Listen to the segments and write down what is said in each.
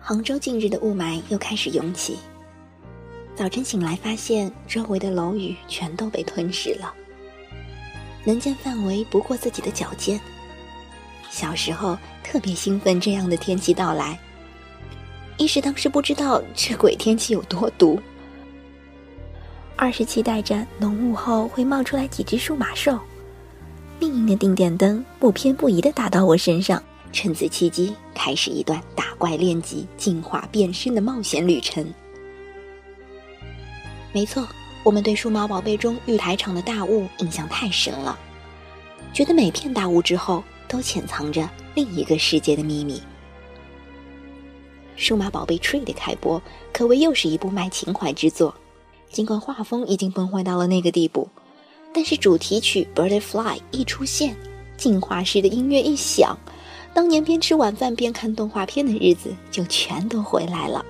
杭州近日的雾霾又开始涌起。早晨醒来，发现周围的楼宇全都被吞噬了，能见范围不过自己的脚尖。小时候特别兴奋这样的天气到来，一是当时不知道这鬼天气有多毒，二是期待着浓雾后会冒出来几只数码兽，命运的定点灯不偏不倚地打到我身上，趁此契机开始一段打怪练级、进化变身的冒险旅程。没错，我们对数码宝贝中玉台场的大雾印象太深了，觉得每片大雾之后都潜藏着另一个世界的秘密。数码宝贝 Tree 的开播可谓又是一部卖情怀之作，尽管画风已经崩坏到了那个地步，但是主题曲 Butterfly 一出现，进化式的音乐一响，当年边吃晚饭边看动画片的日子就全都回来了。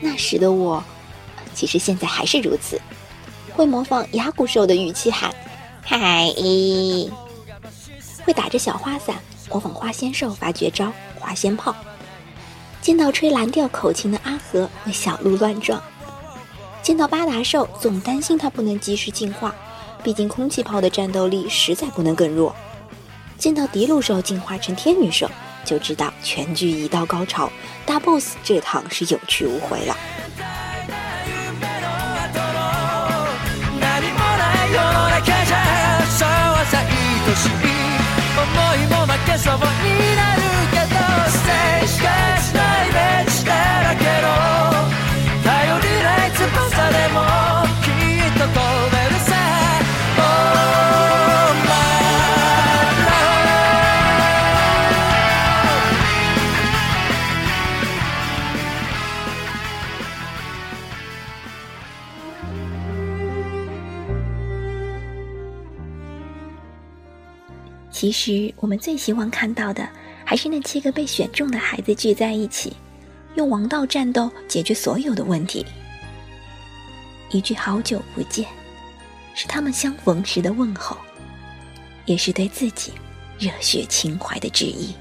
那时的我，其实现在还是如此，会模仿牙骨兽的语气喊“嗨”，会打着小花伞模仿花仙兽发绝招“花仙炮”，见到吹蓝调口琴的阿和会小鹿乱撞，见到巴达兽总担心它不能及时进化。毕竟空气炮的战斗力实在不能更弱。见到迪路兽进化成天女兽，就知道全剧已到高潮，大 boss 这趟是有去无回了。其实，我们最希望看到的，还是那七个被选中的孩子聚在一起，用王道战斗解决所有的问题。一句“好久不见”，是他们相逢时的问候，也是对自己热血情怀的致意。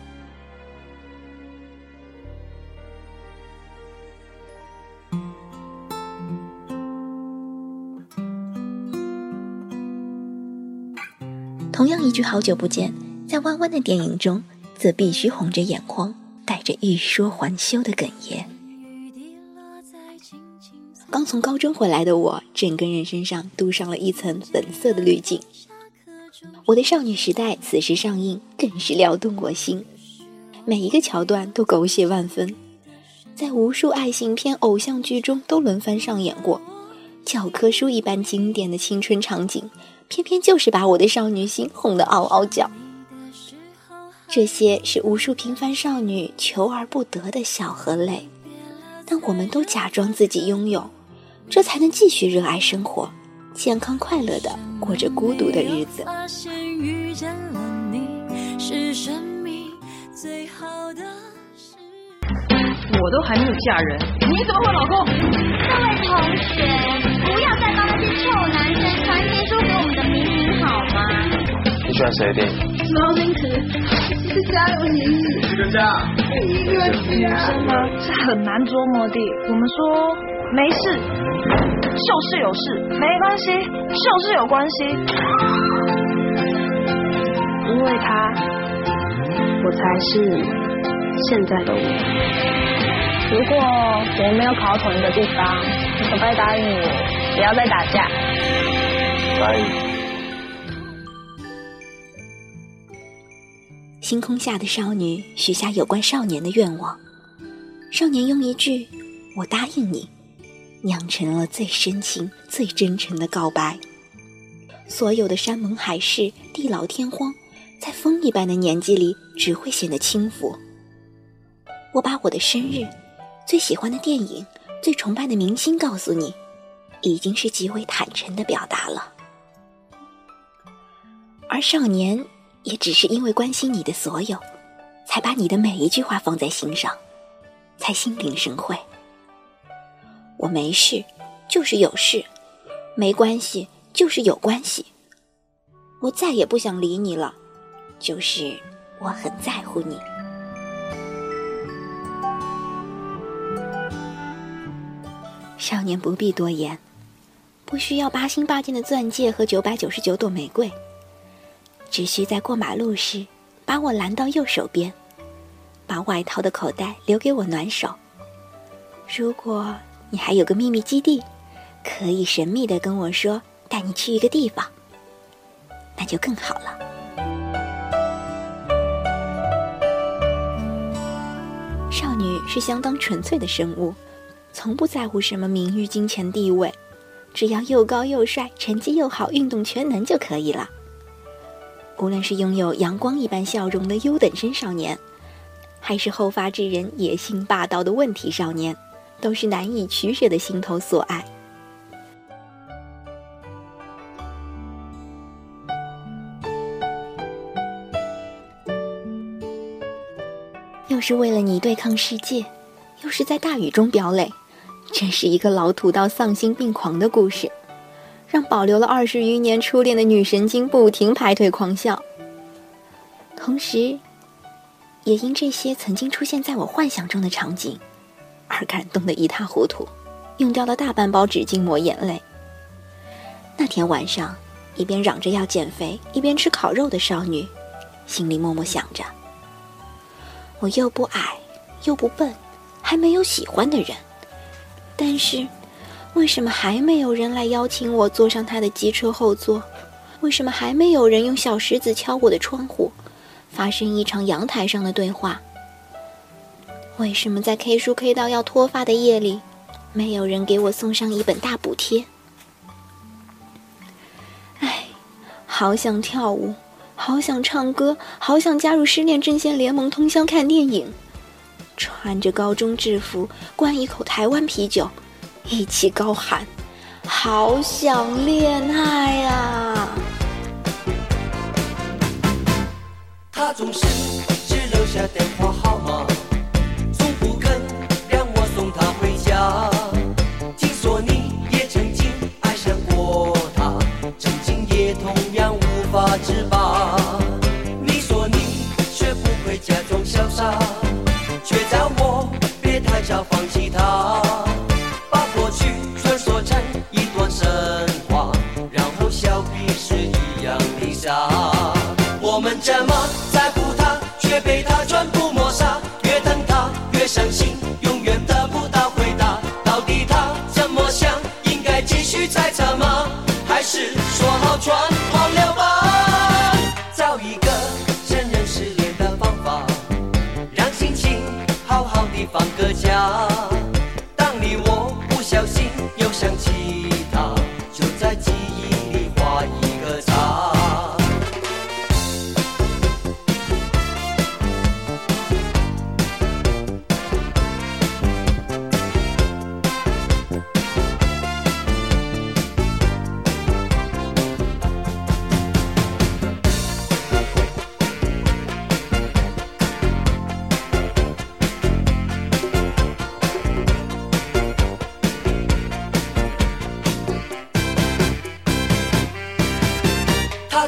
样一句“好久不见”，在弯弯的电影中，则必须红着眼眶，带着欲说还休的哽咽。刚从高中回来的我，整个人身上镀上了一层粉色的滤镜。我的少女时代此时上映，更是撩动我心，每一个桥段都狗血万分，在无数爱情片、偶像剧中都轮番上演过，教科书一般经典的青春场景。偏偏就是把我的少女心哄得嗷嗷叫。这些是无数平凡少女求而不得的笑和泪，但我们都假装自己拥有，这才能继续热爱生活，健康快乐的过着孤独的日子。是生命最好的我都还没有嫁人，你怎么会老公？各位同学，不要再帮那些臭男生传情书给我们的明明好吗？你喜欢谁的？电影？毛林可是家有你，一个家，一个女。生呢是很难捉摸的。我们说没事，就是有事；没关系，就是有关系。因为他，我才是现在的我。如果我们没有考到同一个地方，你可不可以答应我，不要再打架？答应。星空下的少女许下有关少年的愿望，少年用一句“我答应你”，酿成了最深情、最真诚的告白。所有的山盟海誓、地老天荒，在风一般的年纪里，只会显得轻浮。我把我的生日、最喜欢的电影、最崇拜的明星告诉你，已经是极为坦诚的表达了。而少年也只是因为关心你的所有，才把你的每一句话放在心上，才心领神会。我没事，就是有事；没关系，就是有关系。我再也不想理你了，就是我很在乎你。少年不必多言，不需要八星八箭的钻戒和九百九十九朵玫瑰，只需在过马路时把我拦到右手边，把外套的口袋留给我暖手。如果你还有个秘密基地，可以神秘的跟我说带你去一个地方，那就更好了。少女是相当纯粹的生物。从不在乎什么名誉、金钱、地位，只要又高又帅、成绩又好、运动全能就可以了。无论是拥有阳光一般笑容的优等生少年，还是后发制人、野心霸道的问题少年，都是难以取舍的心头所爱。又是为了你对抗世界，又是在大雨中飙泪。这是一个老土到丧心病狂的故事，让保留了二十余年初恋的女神经不停排腿狂笑。同时，也因这些曾经出现在我幻想中的场景，而感动得一塌糊涂，用掉了大半包纸巾抹眼泪。那天晚上，一边嚷着要减肥，一边吃烤肉的少女，心里默默想着：我又不矮，又不笨，还没有喜欢的人。但是，为什么还没有人来邀请我坐上他的机车后座？为什么还没有人用小石子敲我的窗户，发生一场阳台上的对话？为什么在 K 书 K 到要脱发的夜里，没有人给我送上一本大补贴？唉，好想跳舞，好想唱歌，好想加入失恋阵线联盟，通宵看电影。穿着高中制服，灌一口台湾啤酒，一起高喊：“好想恋爱啊！”他总是只留下电话号这么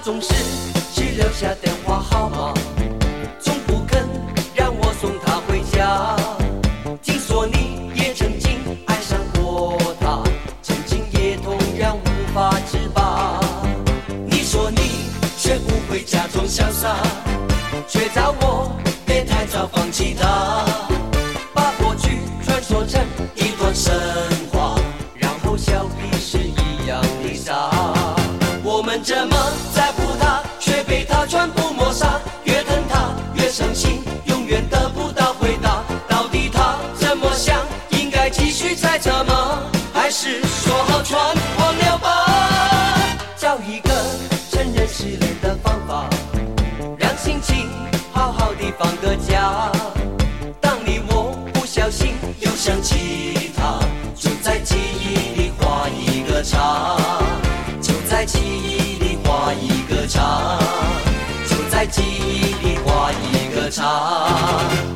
总是只留下电话号码，从不肯让我送她回家。听说你也曾经爱上过她，曾经也同样无法自拔。你说你学不会假装潇洒，却叫我别太早放弃她，把过去传说成一段神话，然后笑彼是一样的傻。我们这么小心，又想起他，就在记忆里画一个叉，就在记忆里画一个叉，就在记忆里画一个叉。